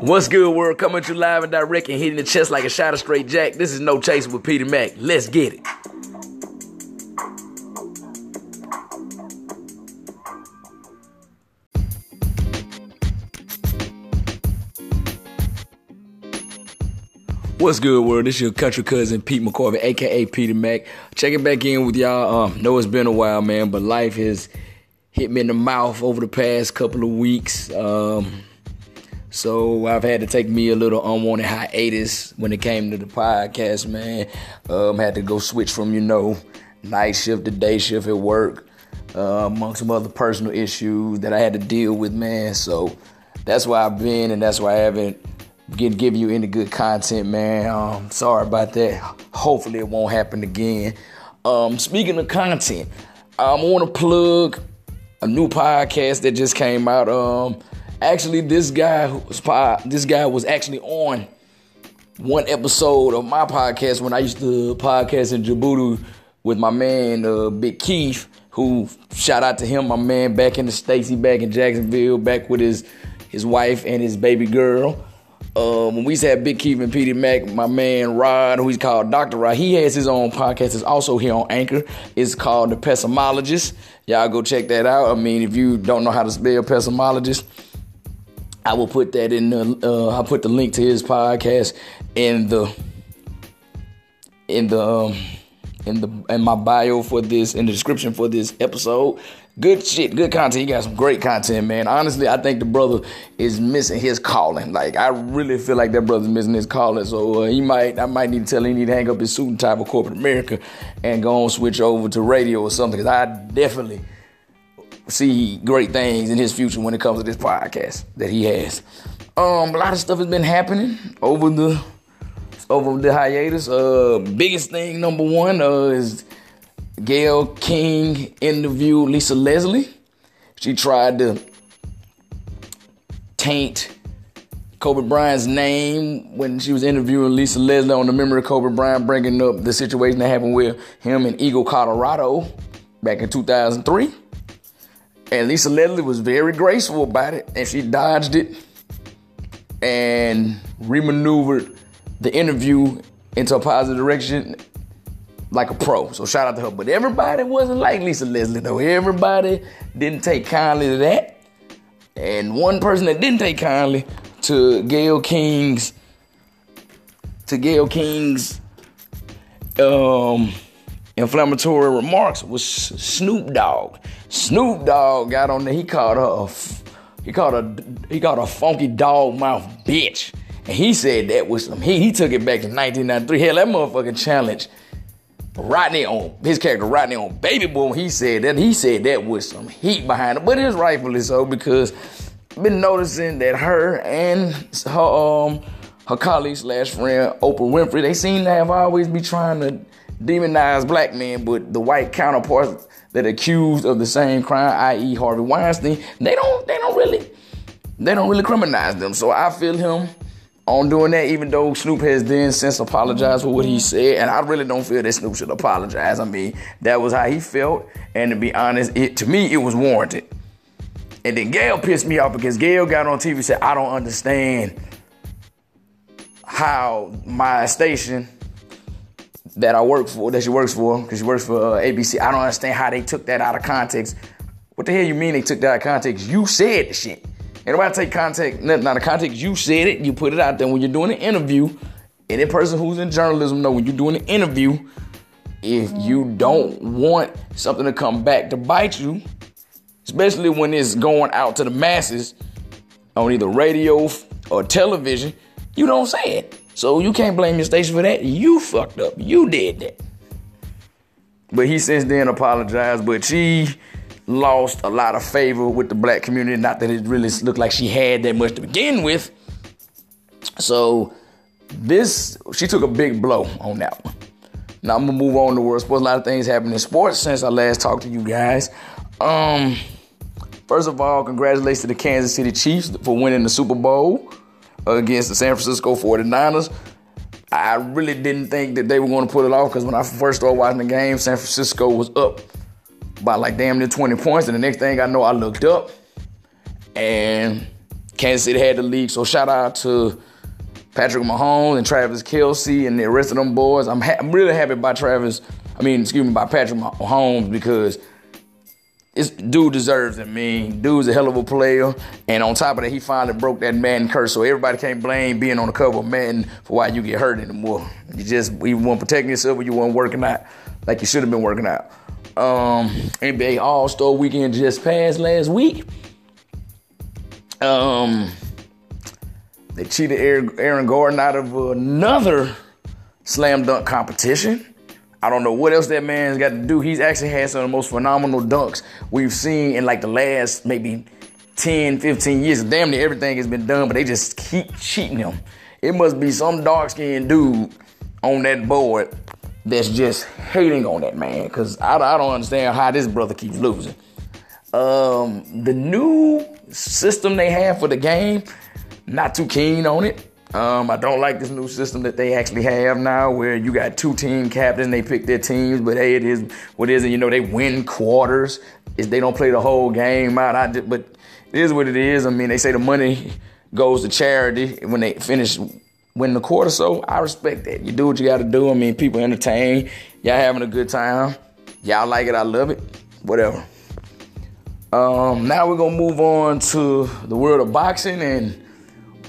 What's good, world? Coming to you live and direct and hitting the chest like a shot of straight jack. This is No Chasing with Peter Mack. Let's get it. What's good, world? This your country cousin Pete McCorvey, aka Peter Mack. Checking back in with y'all. Um, know it's been a while, man, but life has hit me in the mouth over the past couple of weeks. Um, so I've had to take me a little unwanted hiatus when it came to the podcast, man. Um, had to go switch from you know night shift to day shift at work, uh, among some other personal issues that I had to deal with, man. So that's why I've been, and that's why I haven't get give you any good content, man. Um, sorry about that. Hopefully it won't happen again. Um, speaking of content, I want to plug a new podcast that just came out. Um, actually, this guy was this guy was actually on one episode of my podcast when I used to podcast in Djibouti with my man uh, Big Keith. Who shout out to him, my man, back in the States, he back in Jacksonville, back with his his wife and his baby girl. Um, when we have Big Keith and Petey Mac, my man Rod, who he's called Dr. Rod, he has his own podcast. It's also here on Anchor. It's called The Pessimologist. Y'all go check that out. I mean, if you don't know how to spell pessimologist, I will put that in the. Uh, I'll put the link to his podcast in the in the um, in the in my bio for this in the description for this episode. Good shit, good content. He got some great content, man. Honestly, I think the brother is missing his calling. Like I really feel like that brother's missing his calling. So uh, he might, I might need to tell him he need to hang up his suit and tie for corporate America and go on switch over to radio or something. Cause I definitely see great things in his future when it comes to this podcast that he has. Um, a lot of stuff has been happening over the over the hiatus. Uh, biggest thing number one uh, is Gayle King interviewed Lisa Leslie. She tried to taint Kobe Bryant's name when she was interviewing Lisa Leslie on the memory of Kobe Bryant, bringing up the situation that happened with him in Eagle, Colorado back in 2003. And Lisa Leslie was very graceful about it, and she dodged it and remaneuvered the interview into a positive direction like a pro. So shout out to her. But everybody wasn't like Lisa Leslie though. Everybody didn't take kindly to that. And one person that didn't take kindly to Gayle King's to Gayle King's um inflammatory remarks was Snoop Dogg. Snoop Dogg got on there. He called her a he called a he called a funky dog mouth bitch. And he said that was some he he took it back to 1993. Hell, that motherfucking challenge Rodney on his character Rodney on Baby Boy, He said that he said that with some heat behind it, but it's rightfully so because I've been noticing that her and her um her colleague slash friend Oprah Winfrey they seem to have always be trying to demonize black men, but the white counterparts that accused of the same crime, i.e. Harvey Weinstein, they don't they don't really they don't really criminalize them. So I feel him on doing that, even though Snoop has then since apologized for what he said, and I really don't feel that Snoop should apologize. I mean, that was how he felt, and to be honest, it to me it was warranted. And then Gayle pissed me off because Gayle got on TV and said, I don't understand how my station that I work for, that she works for, because she works for uh, ABC, I don't understand how they took that out of context. What the hell you mean they took that out of context? You said the shit. Ain't nobody take context, not the context. You said it, you put it out there. When you're doing an interview, any person who's in journalism know when you're doing an interview, if you don't want something to come back to bite you, especially when it's going out to the masses on either radio or television, you don't say it. So you can't blame your station for that. You fucked up. You did that. But he since then apologized, but she lost a lot of favor with the black community. Not that it really looked like she had that much to begin with. So this she took a big blow on that one. Now I'm gonna move on to world sports. A lot of things happened in sports since I last talked to you guys. Um, first of all, congratulations to the Kansas City Chiefs for winning the Super Bowl against the San Francisco 49ers. I really didn't think that they were going to put it off because when I first started watching the game, San Francisco was up by like damn near 20 points. And the next thing I know, I looked up and Kansas City had the lead. So shout out to Patrick Mahomes and Travis Kelce and the rest of them boys. I'm, ha- I'm really happy by Travis. I mean, excuse me, by Patrick Mahomes because this dude deserves it. I mean, dude's a hell of a player. And on top of that, he finally broke that Madden curse. So everybody can't blame being on the cover of Madden for why you get hurt anymore. You just you weren't protecting yourself or you weren't working out like you should have been working out. Um, NBA All Star Weekend just passed last week. Um, they cheated Aaron Gordon out of another slam dunk competition. I don't know what else that man's got to do. He's actually had some of the most phenomenal dunks we've seen in like the last maybe 10, 15 years. Damn near everything has been done, but they just keep cheating him. It must be some dark skinned dude on that board that's just hating on that man because I, I don't understand how this brother keeps losing. Um, the new system they have for the game, not too keen on it. Um, I don't like this new system that they actually have now, where you got two team captains, they pick their teams, but hey, it is what it is, and you know they win quarters. Is they don't play the whole game out. I just, but it is what it is. I mean, they say the money goes to charity when they finish win the quarter. So I respect that. You do what you got to do. I mean, people entertain. Y'all having a good time. Y'all like it. I love it. Whatever. Um, now we're gonna move on to the world of boxing and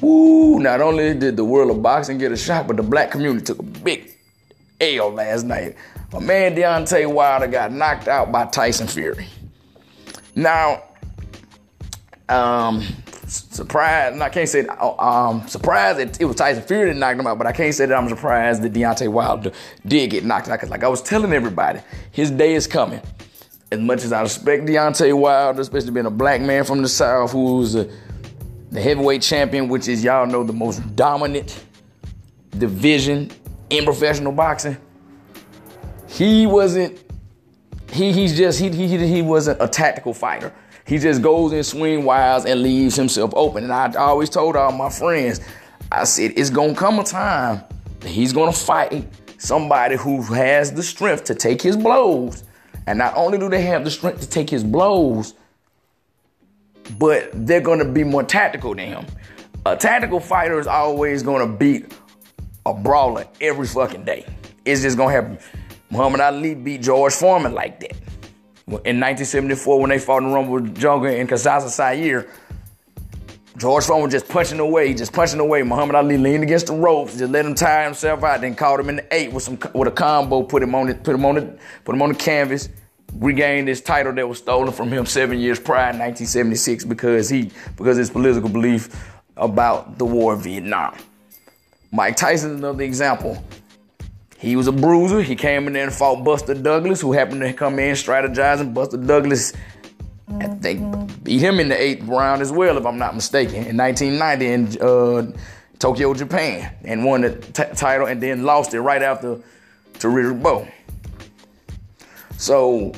Woo! Not only did the world of boxing get a shot, but the black community took a big L last night. My man Deontay Wilder got knocked out by Tyson Fury. Now, um, surprised, I can't say, um, surprised that it was Tyson Fury that knocked him out, but I can't say that I'm surprised that Deontay Wilder did get knocked out. Cause like I was telling everybody, his day is coming. As much as I respect Deontay Wilder, especially being a black man from the South who's a the heavyweight champion, which is y'all know the most dominant division in professional boxing. He wasn't. He he's just he he he wasn't a tactical fighter. He just goes in swing wise and leaves himself open. And I always told all my friends, I said it's gonna come a time that he's gonna fight somebody who has the strength to take his blows. And not only do they have the strength to take his blows, but they're gonna be more tactical than him. A tactical fighter is always gonna beat a brawler every fucking day. It's just gonna happen. Muhammad Ali beat George Foreman like that. In 1974, when they fought in Rumble Jungle in Kinshasa Zaire, George Foreman was just punching away, just punching away. Muhammad Ali leaned against the ropes, just let him tire himself out, then caught him in the eight with some with a combo, put him on it, put him on it, put him on the canvas, regained his title that was stolen from him seven years prior in 1976 because he because his political belief about the war in Vietnam. Mike Tyson is another example. He was a bruiser. He came in there and fought Buster Douglas, who happened to come in strategizing. Buster Douglas, I think, beat him in the eighth round as well, if I'm not mistaken, in 1990 in uh, Tokyo, Japan, and won the t- title and then lost it right after to Bowe. So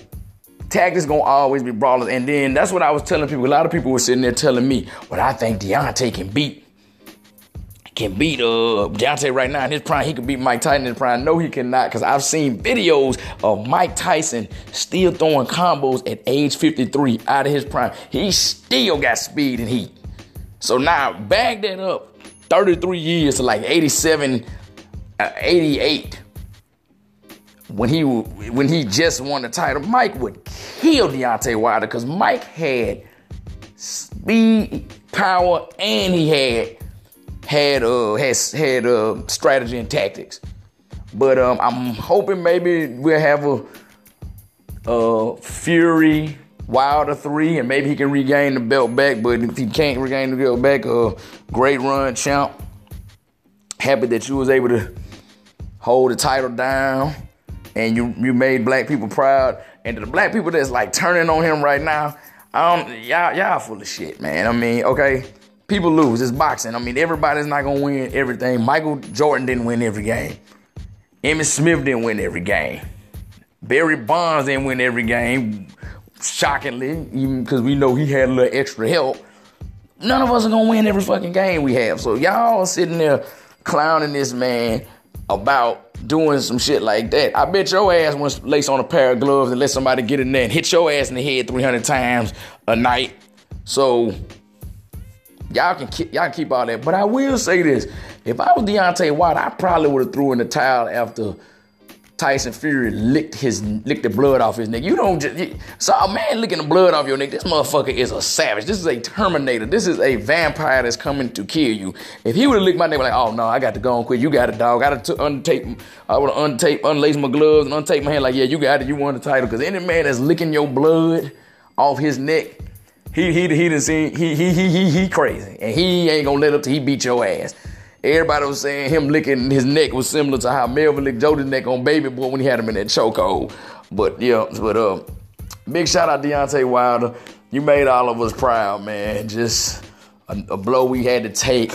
tactics gonna always be brawlers. And then that's what I was telling people. A lot of people were sitting there telling me, "But I think Deontay can beat can beat uh Deontay right now in his prime. He can beat Mike Tyson in his prime. No, he cannot, because I've seen videos of Mike Tyson still throwing combos at age 53 out of his prime. He still got speed and heat. So now bag that up 33 years to like 87, uh, 88 when he when he just won the title, Mike would kill Deontay Wilder because Mike had speed, power, and he had had uh has had uh strategy and tactics. But um, I'm hoping maybe we'll have a Fury Wilder three, and maybe he can regain the belt back. But if he can't regain the belt back, uh, great run, champ. Happy that you was able to hold the title down and you you made black people proud. And the black people that's like turning on him right now, um, y'all y'all full of shit, man. I mean, okay, people lose. It's boxing. I mean, everybody's not gonna win everything. Michael Jordan didn't win every game. Emmitt Smith didn't win every game. Barry Bonds didn't win every game. Shockingly, even because we know he had a little extra help. None of us are gonna win every fucking game we have. So y'all sitting there clowning this man about doing some shit like that. I bet your ass once lace on a pair of gloves and let somebody get in there and hit your ass in the head 300 times a night. So y'all can keep, y'all can keep all that. But I will say this: if I was Deontay Wilder, I probably would have threw in the towel after Tyson Fury licked his licked the blood off his neck. You don't just you, so a man licking the blood off your neck. This motherfucker is a savage. This is a Terminator. This is a vampire that's coming to kill you. If he would have licked my neck, like, oh no, I got to go and quit. You got it, dog. I Got to untape. I would have untape, unlace my gloves and untape my hand. Like, yeah, you got it. You won the title. Because any man that's licking your blood off his neck, he he he seen he he he he crazy, and he ain't gonna let up till he beat your ass. Everybody was saying him licking his neck was similar to how Melvin licked Jody's neck on Baby Boy when he had him in that chokehold. But yeah, but uh, big shout out Deontay Wilder. You made all of us proud, man. Just a, a blow we had to take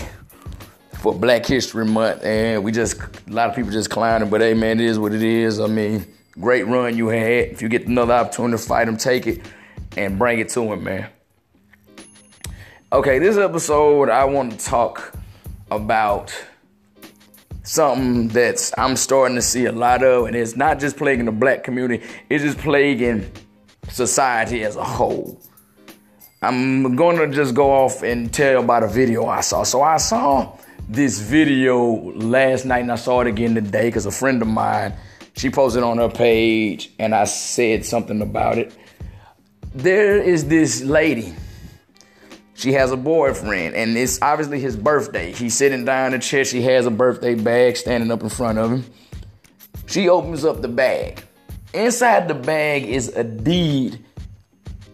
for Black History Month, and we just a lot of people just clowning. But hey, man, it is what it is. I mean, great run you had. If you get another opportunity to fight him, take it and bring it to him, man. Okay, this episode I want to talk about something that's I'm starting to see a lot of, and it's not just plaguing the black community, it's just plaguing society as a whole. I'm gonna just go off and tell you about a video I saw. So I saw this video last night and I saw it again today because a friend of mine, she posted on her page and I said something about it. There is this lady she has a boyfriend, and it's obviously his birthday. He's sitting down in a chair. She has a birthday bag standing up in front of him. She opens up the bag. Inside the bag is a deed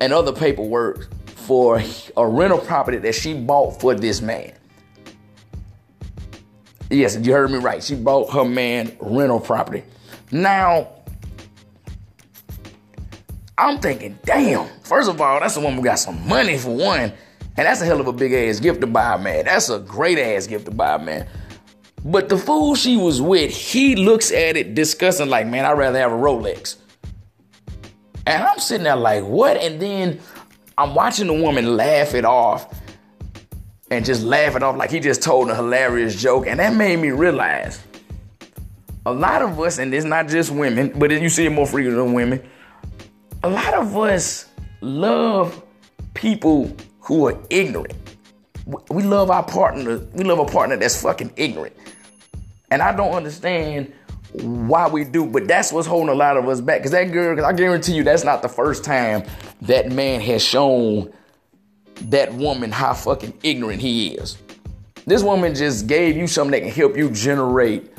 and other paperwork for a rental property that she bought for this man. Yes, you heard me right. She bought her man rental property. Now, I'm thinking, damn, first of all, that's a woman who got some money for one. And that's a hell of a big ass gift to buy, man. That's a great ass gift to buy, man. But the fool she was with, he looks at it discussing, like, man, I'd rather have a Rolex. And I'm sitting there like, what? And then I'm watching the woman laugh it off and just laugh it off like he just told a hilarious joke. And that made me realize a lot of us, and it's not just women, but you see it more frequently than women, a lot of us love people who are ignorant. We love our partner. We love a partner that's fucking ignorant. And I don't understand why we do, but that's what's holding a lot of us back. Because that girl, cause I guarantee you, that's not the first time that man has shown that woman how fucking ignorant he is. This woman just gave you something that can help you generate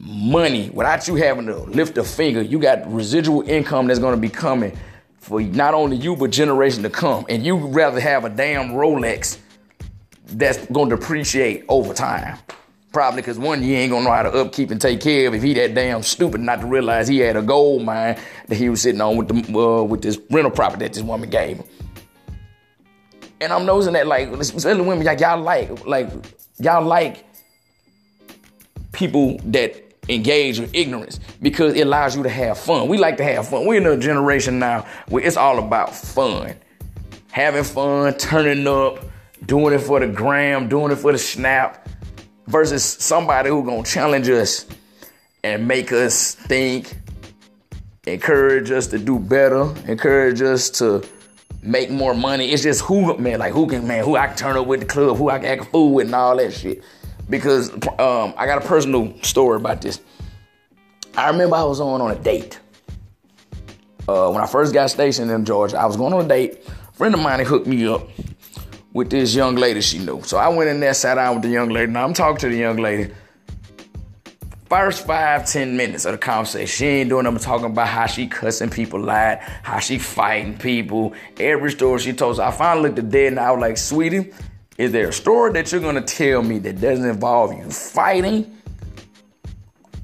money without you having to lift a finger. You got residual income that's going to be coming for not only you but generation to come. And you rather have a damn Rolex that's gonna depreciate over time. Probably because one, you ain't gonna know how to upkeep and take care of if he that damn stupid not to realize he had a gold mine that he was sitting on with the uh, with this rental property that this woman gave him. And I'm noticing that like especially women, y'all like like y'all like people that engage in ignorance because it allows you to have fun. We like to have fun. We're in a generation now where it's all about fun. Having fun, turning up, doing it for the gram, doing it for the snap, versus somebody who gonna challenge us and make us think, encourage us to do better, encourage us to make more money. It's just who man, like who can man, who I can turn up with the club, who I can act a fool with and all that shit because um, I got a personal story about this. I remember I was on on a date. Uh, when I first got stationed in Georgia, I was going on a date. A friend of mine hooked me up with this young lady she knew. So I went in there, sat down with the young lady. Now I'm talking to the young lady. First five, ten minutes of the conversation, she ain't doing nothing talking about how she cussing people out, how she fighting people. Every story she told. So I finally looked at dead and I was like, sweetie, is there a story that you're gonna tell me that doesn't involve you fighting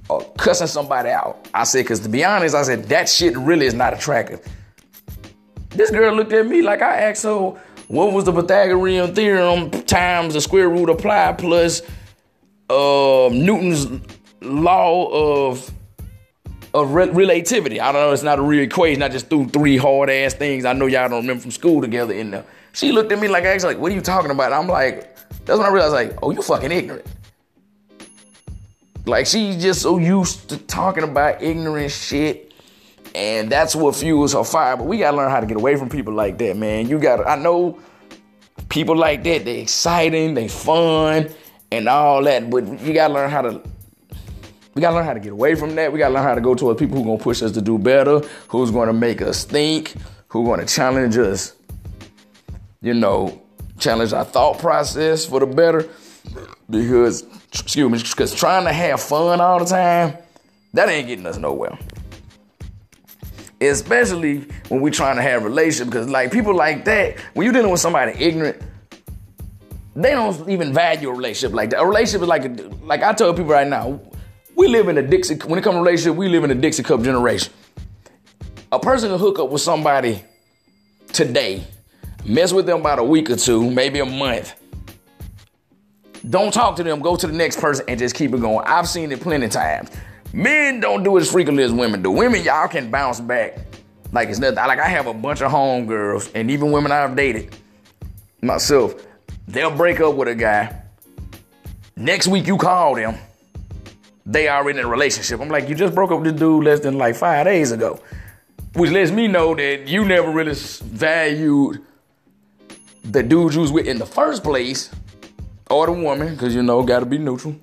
or cussing somebody out? I said, because to be honest, I said, that shit really is not attractive. This girl looked at me like I asked her, what was the Pythagorean theorem times the square root applied plus uh, Newton's law of of re- relativity. I don't know, it's not a real equation. I just threw three hard ass things I know y'all don't remember from school together in there. She looked at me like, actually, like, what are you talking about? I'm like, that's when I realized, like, oh, you fucking ignorant. Like she's just so used to talking about ignorant shit. And that's what fuels her fire. But we gotta learn how to get away from people like that, man. You gotta, I know people like that, they exciting, they fun, and all that, but you gotta learn how to we gotta learn how to get away from that. We gotta learn how to go towards people who gonna push us to do better, who's gonna make us think, who gonna challenge us, you know, challenge our thought process for the better. Because, excuse me, because trying to have fun all the time, that ain't getting us nowhere. Especially when we trying to have relationship, because like people like that, when you're dealing with somebody ignorant, they don't even value a relationship like that. A relationship is like, a, like I tell people right now, we live in a Dixie, when it comes to relationship, we live in a Dixie Cup generation. A person can hook up with somebody today, mess with them about a week or two, maybe a month. Don't talk to them, go to the next person and just keep it going. I've seen it plenty of times. Men don't do it as frequently as women do. Women, y'all can bounce back like it's nothing. Like I have a bunch of homegirls and even women I've dated myself, they'll break up with a guy. Next week you call them they already in a relationship. I'm like, you just broke up with this dude less than like five days ago. Which lets me know that you never really valued the dude you was with in the first place, or the woman, because you know, gotta be neutral.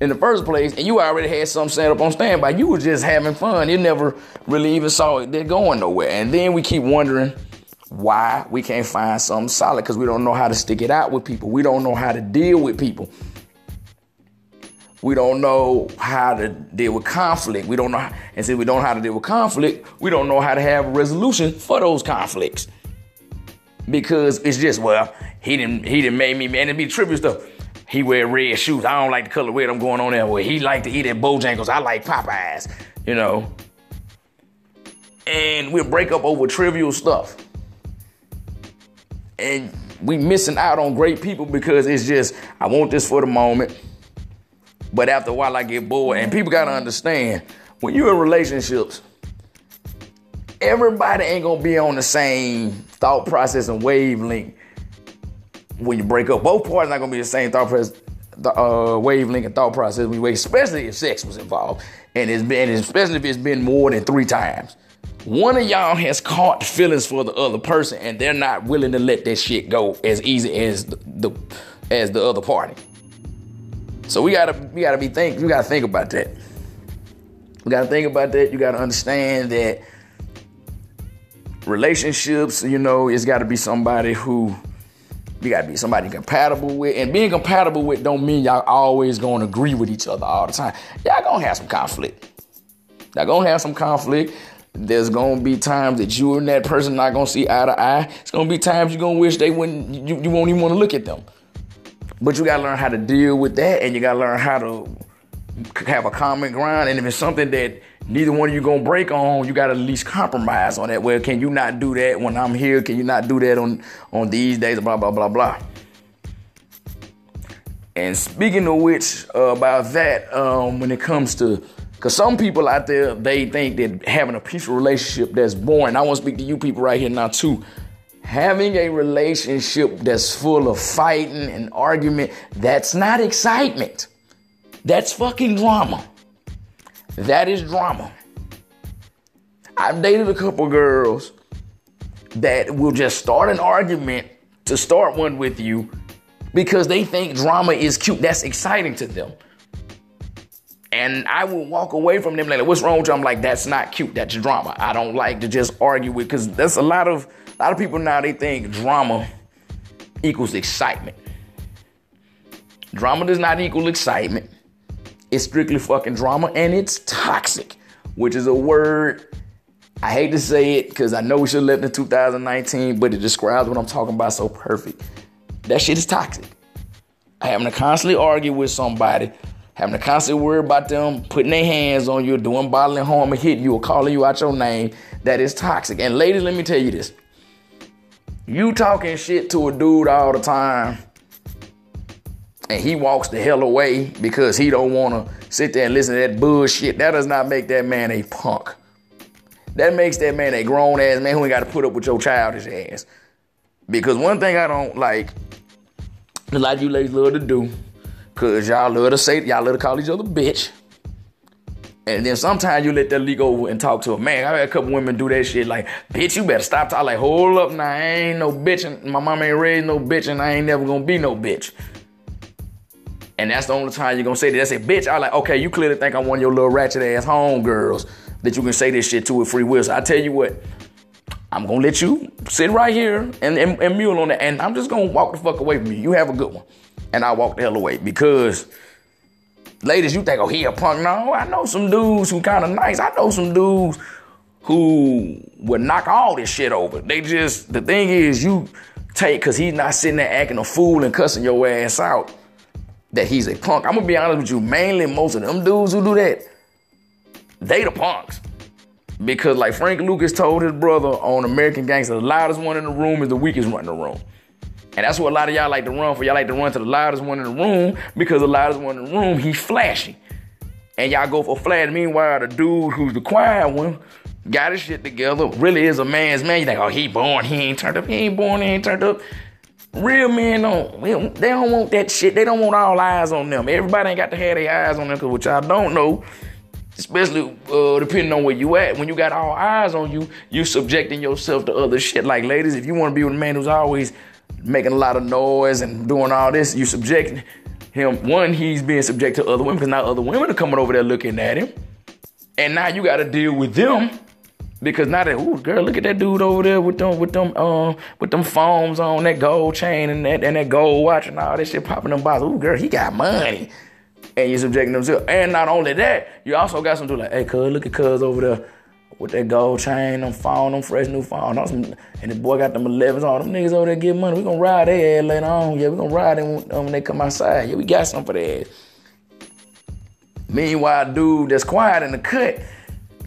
In the first place, and you already had something set up on standby. You were just having fun. You never really even saw it they're going nowhere. And then we keep wondering why we can't find something solid because we don't know how to stick it out with people. We don't know how to deal with people. We don't know how to deal with conflict. We don't know, how, and since we don't know how to deal with conflict, we don't know how to have a resolution for those conflicts. Because it's just, well, he didn't, he didn't make me, man, it be trivial stuff. He wear red shoes. I don't like the color red I'm going on there with. He like to eat at Bojangles. I like Popeyes, you know. And we'll break up over trivial stuff. And we missing out on great people because it's just, I want this for the moment. But after a while, I get bored. And people gotta understand when you're in relationships, everybody ain't gonna be on the same thought process and wavelength when you break up. Both parties not gonna be the same thought process, uh, wavelength and thought process when you especially if sex was involved. And it's been, especially if it's been more than three times. One of y'all has caught feelings for the other person, and they're not willing to let that shit go as easy as the, the as the other party. So we gotta we gotta be think we gotta think about that. We gotta think about that. You gotta understand that relationships, you know, it's gotta be somebody who you gotta be somebody compatible with. And being compatible with don't mean y'all always gonna agree with each other all the time. Y'all gonna have some conflict. Y'all gonna have some conflict. There's gonna be times that you and that person not gonna see eye to eye. It's gonna be times you're gonna wish they wouldn't you, you won't even wanna look at them. But you gotta learn how to deal with that and you gotta learn how to have a common ground. And if it's something that neither one of you gonna break on, you gotta at least compromise on that. Well, can you not do that when I'm here? Can you not do that on, on these days? Blah, blah, blah, blah. And speaking of which, uh, about that, um, when it comes to, because some people out there, they think that having a peaceful relationship that's boring. I want to speak to you people right here now, too having a relationship that's full of fighting and argument, that's not excitement. That's fucking drama. That is drama. I've dated a couple girls that will just start an argument to start one with you because they think drama is cute. That's exciting to them. And I will walk away from them like, what's wrong with you? I'm like, that's not cute. That's drama. I don't like to just argue with because that's a lot of a lot of people now they think drama equals excitement. Drama does not equal excitement. It's strictly fucking drama and it's toxic, which is a word I hate to say it because I know we should have left in 2019, but it describes what I'm talking about so perfect. That shit is toxic. Having to constantly argue with somebody, having to constantly worry about them putting their hands on you, doing bodily harm or hitting you or calling you out your name, that is toxic. And ladies, let me tell you this. You talking shit to a dude all the time, and he walks the hell away because he don't want to sit there and listen to that bullshit. That does not make that man a punk. That makes that man a grown ass man who ain't got to put up with your childish ass. Because one thing I don't like, a lot of you ladies love to do, Cause y'all love to say, y'all love to call each other bitch. And then sometimes you let that leak over and talk to a man. I had a couple women do that shit like, bitch, you better stop talking. Like, hold up now, I ain't no bitch. And my mama ain't raised no bitch and I ain't never gonna be no bitch. And that's the only time you're gonna say that. That's a bitch. I like, okay, you clearly think I'm one of your little ratchet ass homegirls that you can say this shit to with free will. So I tell you what, I'm gonna let you sit right here and, and, and mule on it. And I'm just gonna walk the fuck away from you. You have a good one. And I walk the hell away because ladies, you think, oh, he a punk. No, I know some dudes who kind of nice. I know some dudes who would knock all this shit over. They just, the thing is, you take, because he's not sitting there acting a fool and cussing your ass out, that he's a punk. I'm to be honest with you, mainly most of them dudes who do that, they the punks. Because like Frank Lucas told his brother on American Gangster, the loudest one in the room is the weakest one in the room. And that's what a lot of y'all like to run for. Y'all like to run to the loudest one in the room because the loudest one in the room, he's flashy. And y'all go for flash. Meanwhile, the dude who's the quiet one got his shit together, really is a man's man. You think, oh, he born, he ain't turned up. He ain't born, he ain't turned up. Real men don't, they don't want that shit. They don't want all eyes on them. Everybody ain't got to have their eyes on them because what y'all don't know, especially uh, depending on where you at, when you got all eyes on you, you subjecting yourself to other shit. Like ladies, if you want to be with a man who's always making a lot of noise and doing all this, you subject him. One, he's being subject to other women because now other women are coming over there looking at him. And now you got to deal with them because now that ooh girl, look at that dude over there with them with them um with them foams on that gold chain and that and that gold watch and all that shit popping them bottles. Ooh girl, he got money. And you're subjecting them to. And not only that, you also got some dude like, hey cuz, look at cuz over there with that gold chain, them phone, them fresh new phone. And the boy got them 11s on. Them niggas over there get money. We gonna ride their ass later on. Yeah, we gonna ride them when, when they come outside. Yeah, we got some for ass. Meanwhile, dude that's quiet in the cut,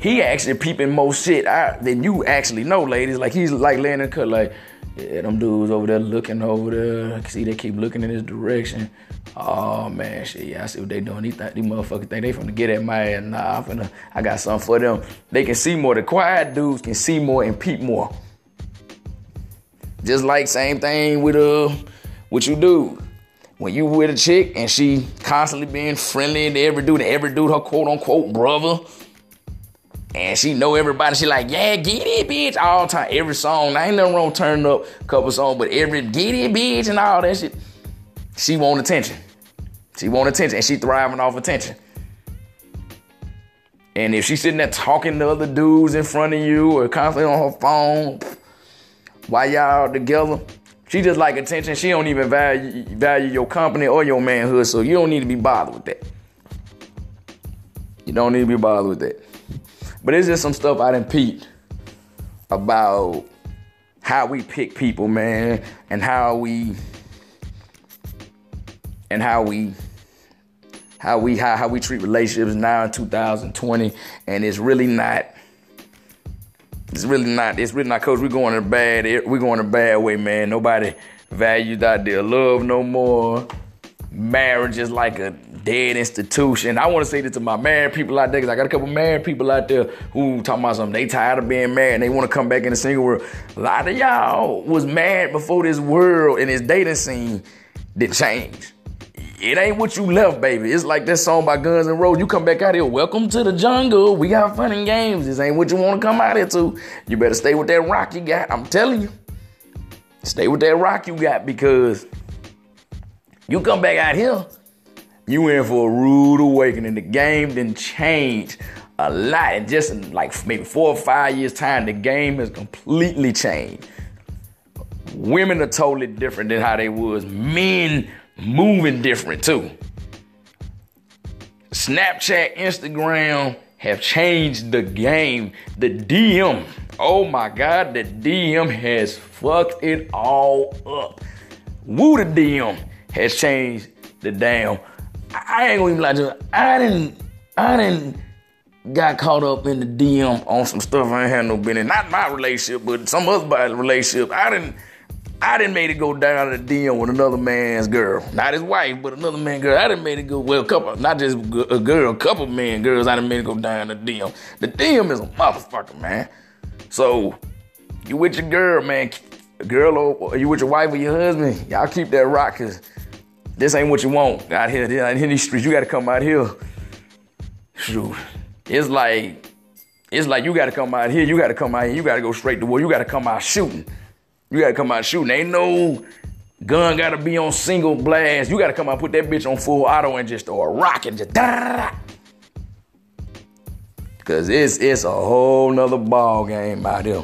he actually peeping more shit out than you actually know, ladies. Like he's like laying in cut, like, yeah, them dudes over there looking over there. I can see they keep looking in his direction. Oh man, shit, yeah, I see what they doing. These, th- these motherfuckers think they finna get at my ass. Nah, I'm finna, I got something for them. They can see more. The quiet dudes can see more and peep more. Just like same thing with uh what you do. When you with a chick and she constantly being friendly to every dude, and every dude her quote unquote brother. And she know everybody. She like, yeah, get it, bitch, all time. Every song. I ain't nothing wrong turning up a couple songs, but every get it, bitch, and all that shit. She want attention. She want attention, and she thriving off attention. And if she's sitting there talking to other dudes in front of you or constantly on her phone while y'all together, she just like attention. She don't even value value your company or your manhood, so you don't need to be bothered with that. You don't need to be bothered with that. But it's just some stuff I didn't peep about how we pick people, man, and how we and how we how we how, how we treat relationships now in 2020 and it's really not it's really not it's really not cause we're going in a bad we're going in a bad way man. Nobody values the idea of love no more. Marriage is like a dead institution. I want to say this to my married people out there because I got a couple married people out there who talking about something. They tired of being married and they want to come back in the single world. A lot of y'all was married before this world and this dating scene did change it ain't what you left, baby. It's like that song by Guns N' Roses. You come back out here, welcome to the jungle. We got fun and games. This ain't what you want to come out here to. You better stay with that rock you got. I'm telling you. Stay with that rock you got because you come back out here, you in for a rude awakening. The game didn't change a lot. And just in like maybe four or five years' time, the game has completely changed. Women are totally different than how they was. Men moving different too. Snapchat, Instagram have changed the game. The DM, oh my God, the DM has fucked it all up. Woo the DM has changed the damn. I ain't gonna even lie to you. I didn't, I didn't got caught up in the DM on some stuff I ain't had no business. Not my relationship, but some other relationship. I didn't I didn't made it go down to the DM with another man's girl. Not his wife, but another man girl. I didn't made it go, well, a couple, not just a girl, a couple men girls I didn't made it go down the DM. The DM is a motherfucker, man. So, you with your girl, man, girl, or you with your wife or your husband, y'all keep that rock, cause this ain't what you want out here. In these streets, you gotta come out here. Shoot. It's like, it's like you gotta come out here, you gotta come out here, you gotta go straight to war, you gotta come out shooting. You gotta come out shooting. Ain't no gun gotta be on single blast. You gotta come out, put that bitch on full auto and just start rocking, just da Cause it's it's a whole nother ball game out here.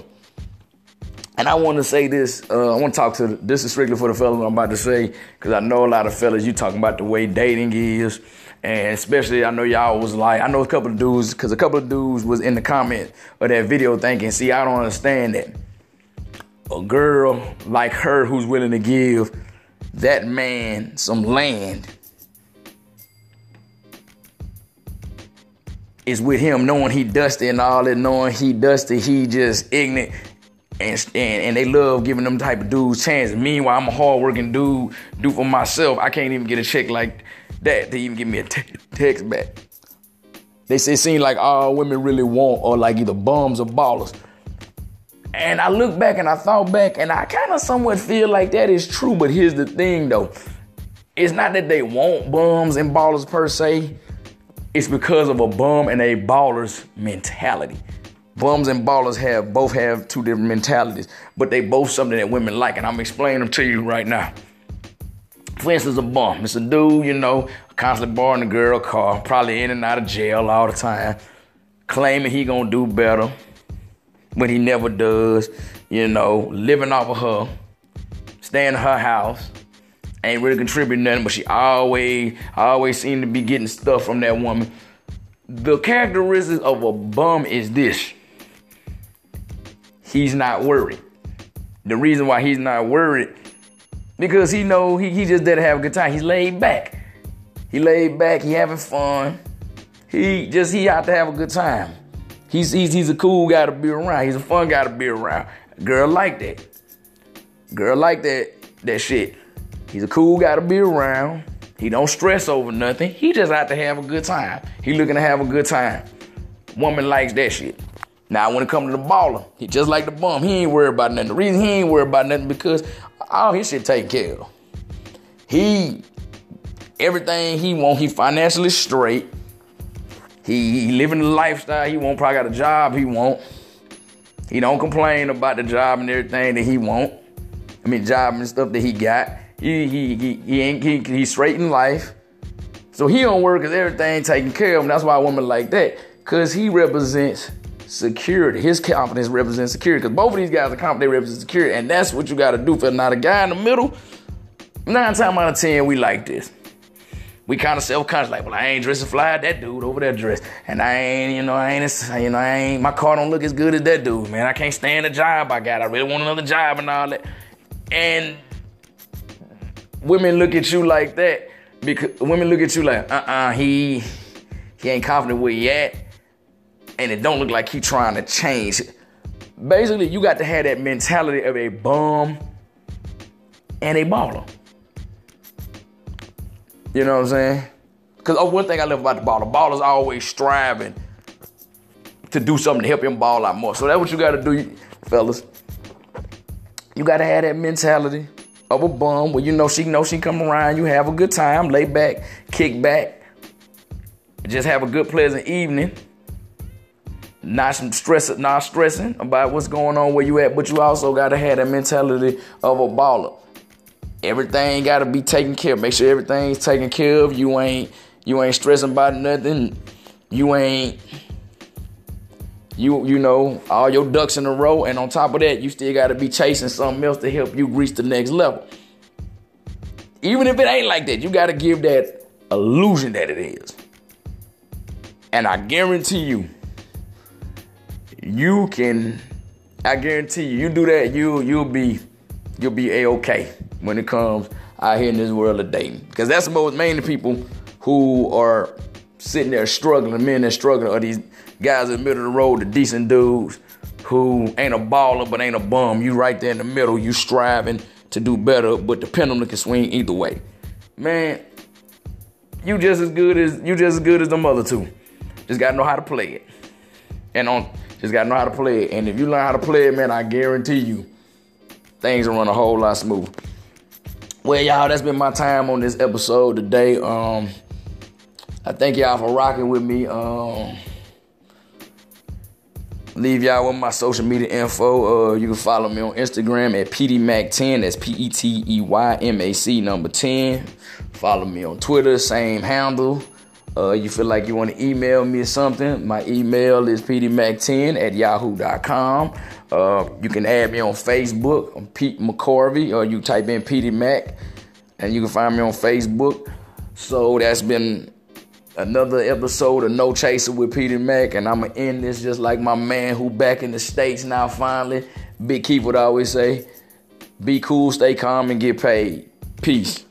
And I want to say this. Uh, I want to talk to this is strictly for the fellas I'm about to say because I know a lot of fellas you talking about the way dating is, and especially I know y'all was like I know a couple of dudes because a couple of dudes was in the comment of that video thinking, see, I don't understand that a girl like her who's willing to give that man some land is with him knowing he dusty and all that, knowing he dusty, he just ignorant. And, and, and they love giving them type of dudes chances. Meanwhile, I'm a hardworking dude, do for myself. I can't even get a check like that to even give me a t- text back. They say it seems like all women really want are like either bums or ballers. And I look back and I thought back and I kind of somewhat feel like that is true. But here's the thing though. It's not that they want bums and ballers per se it's because of a bum and a baller's mentality. Bums and ballers have both have two different mentalities, but they both something that women like, and I'm explaining them to you right now. For instance, a bum. It's a dude, you know, constantly borrowing a girl car, probably in and out of jail all the time, claiming he gonna do better, but he never does. You know, living off of her, staying in her house, ain't really contributing nothing, but she always, always seem to be getting stuff from that woman. The characteristics of a bum is this. He's not worried. The reason why he's not worried, because he know he, he just there to have a good time. He's laid back. He laid back, he having fun. He just he out to have a good time. He's he's he's a cool guy to be around. He's a fun guy to be around. Girl like that. Girl like that that shit. He's a cool guy to be around. He don't stress over nothing. He just out to have a good time. He looking to have a good time. Woman likes that shit. Now when it comes to the baller, he just like the bum. He ain't worried about nothing. The reason he ain't worried about nothing because all his shit taken care of. He everything he want, he financially straight. He, he living the lifestyle he want. Probably got a job he want. He don't complain about the job and everything that he want. I mean, job and stuff that he got. He he he he ain't he, he's straight in life. So he don't work cause everything taken care of him. That's why a woman like that. Cause he represents security. His confidence represents security. Cause both of these guys are confident they represent security. And that's what you gotta do for not a guy in the middle. Nine times out of ten, we like this. We kind of self-conscious, like, well, I ain't dressing fly, that dude over there dressed. And I ain't, you know, I ain't, you know, I ain't, my car don't look as good as that dude, man. I can't stand the job I got. I really want another job and all that. And women look at you like that because women look at you like, uh-uh, he he ain't confident where he at, and it don't look like he trying to change. Basically, you got to have that mentality of a bum and a baller. You know what I'm saying? Because oh, one thing I love about the baller, baller's always striving to do something to help him ball out more. So that's what you got to do, fellas. You got to have that mentality of a bum where you know she know she come around, you have a good time, lay back, kick back, just have a good pleasant evening. Not some stress, not stressing about what's going on where you at, but you also gotta have that mentality of a baller. Everything gotta be taken care of. Make sure everything's taken care of. You ain't you ain't stressing about nothing. You ain't you you know all your ducks in a row, and on top of that, you still got to be chasing something else to help you reach the next level. Even if it ain't like that, you got to give that illusion that it is. And I guarantee you, you can. I guarantee you, you do that, you you'll be you'll be a okay when it comes out here in this world of dating, because that's the most mainly people who are sitting there struggling, men that struggling, are these guys in the middle of the road, the decent dudes who ain't a baller but ain't a bum. You right there in the middle, you striving to do better, but the pendulum can swing either way. Man, you just as good as you just as good as the other two. Just gotta know how to play it. And on just gotta know how to play it. And if you learn how to play it, man, I guarantee you things will run a whole lot smoother. well, y'all, that's been my time on this episode today. Um, I thank y'all for rocking with me. Um, leave y'all with my social media info. Uh, you can follow me on Instagram at PeteYmac10. That's P E T E Y M A C number 10. Follow me on Twitter, same handle. Uh, you feel like you want to email me or something, my email is pdmac10 at yahoo.com. Uh, you can add me on Facebook. I'm Pete McCorvey, or you type in pdmac, and you can find me on Facebook. So that's been another episode of No Chaser with Petey Mac, and I'ma end this just like my man who back in the states now. Finally, Big Keith would always say, "Be cool, stay calm, and get paid." Peace.